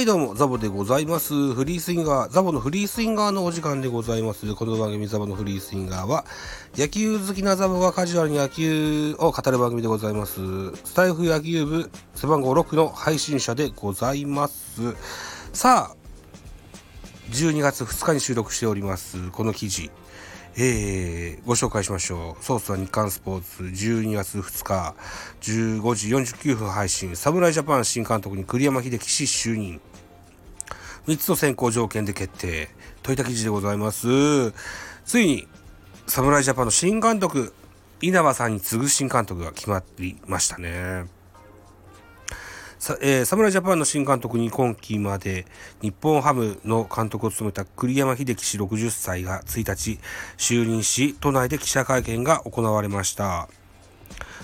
はいどうも、ザボでございます。フリースインガー、ザボのフリースインガーのお時間でございます。この番組ザボのフリースインガーは、野球好きなザボがカジュアルに野球を語る番組でございます。スタイフ野球部背番号6の配信者でございます。さあ、12月2日に収録しております、この記事。えー、ご紹介しましょう。ソースは日刊スポーツ12月2日15時49分配信。侍ジャパン新監督に栗山英樹氏就任。3つの選考条件で決定。といった記事でございます。ついに、侍ジャパンの新監督、稲葉さんに次ぐ新監督が決まりましたね。さ、えー、侍ジャパンの新監督に今季まで日本ハムの監督を務めた栗山英樹氏60歳が1日就任し、都内で記者会見が行われました。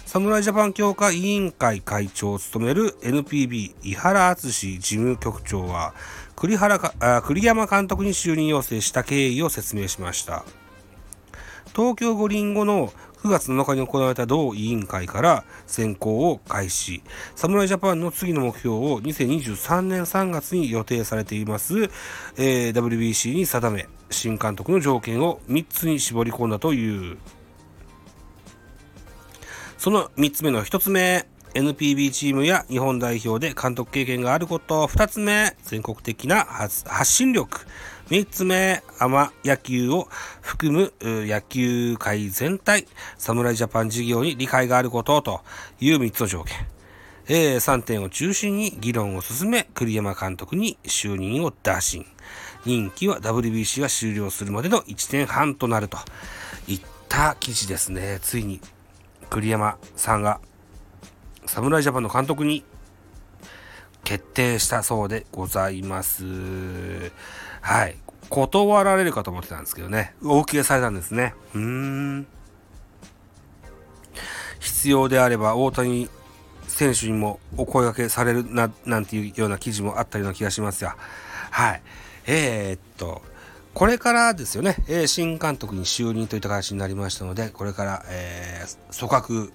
侍ジャパン協会委員会会長を務める NPB 井原敦事務局長は栗原か栗山監督に就任要請した経緯を説明しました。東京五輪後の9月7日に行われた同委員会から選考を開始。侍ジャパンの次の目標を2023年3月に予定されています、えー、WBC に定め、新監督の条件を3つに絞り込んだという。その3つ目の1つ目、NPB チームや日本代表で監督経験があること。2つ目、全国的な発信力。3つ目、アマ野球を含む野球界全体、侍ジャパン事業に理解があることという3つの条件。え、3点を中心に議論を進め、栗山監督に就任を打診。任期は WBC が終了するまでの1年半となるといった記事ですね。ついに栗山さんが侍ジャパンの監督に決定したそうでございます。はい。断られるかと思ってたんですけどね。お受けされたんですね。うーん。必要であれば大谷選手にもお声掛けされるな、なんていうような記事もあったような気がしますが。はい。えー、っと、これからですよね、え、新監督に就任といった形になりましたので、これから、えー、組閣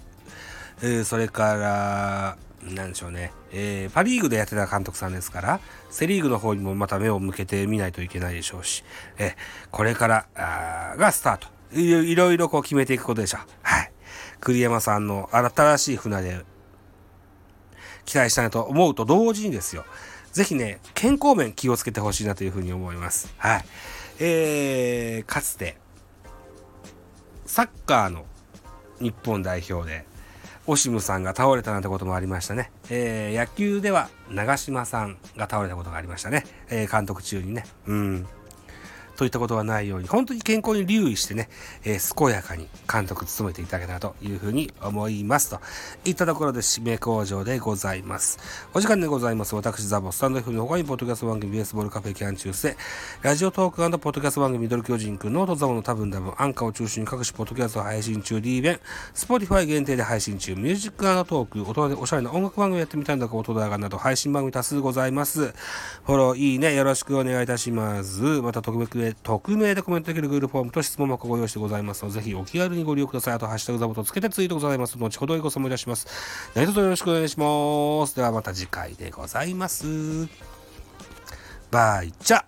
えー、それから、なんでしょうね、えー、パリーグでやってた監督さんですから、セリーグの方にもまた目を向けてみないといけないでしょうし、えー、これからがスタートい。いろいろこう決めていくことでしょう。はい。栗山さんの新しい船で期待したいなと思うと同時にですよ、ぜひね、健康面気をつけてほしいなというふうに思います。はい。えー、かつて、サッカーの日本代表で、オシムさんが倒れたなんてこともありましたね。えー、野球では長嶋さんが倒れたことがありましたね。えー、監督中にね。うん。といったことがないように、本当に健康に留意してね、えー、健やかに監督務めていただけたらというふうに思います。といったところで締め工場でございます。お時間でございます。私、ザボ、スタンド F の他に、ポッドキャスト番組、ベースボールカフェキャン中世、ラジオトークポッドキャスト番組、ミドル巨人くん、ノートザボの多分多分、アンカーを中心に各種ポッドキャスト配信中、D 弁、スポティファイ限定で配信中、ミュージックトーク、大人でおしゃれな音楽番組やってみたいんだか、音動画など配信番組多数ございます。フォロー、いいね、よろしくお願いいたします。また、特別、匿名でコメントできる Google フォームと質問箱ご用意してございますので、ぜひお気軽にご利用ください。あと、ハッシュタグザボとつけてツイートございます。後ほどご質問いたします。何卒よろしくお願いします。ではまた次回でございます。バイチャ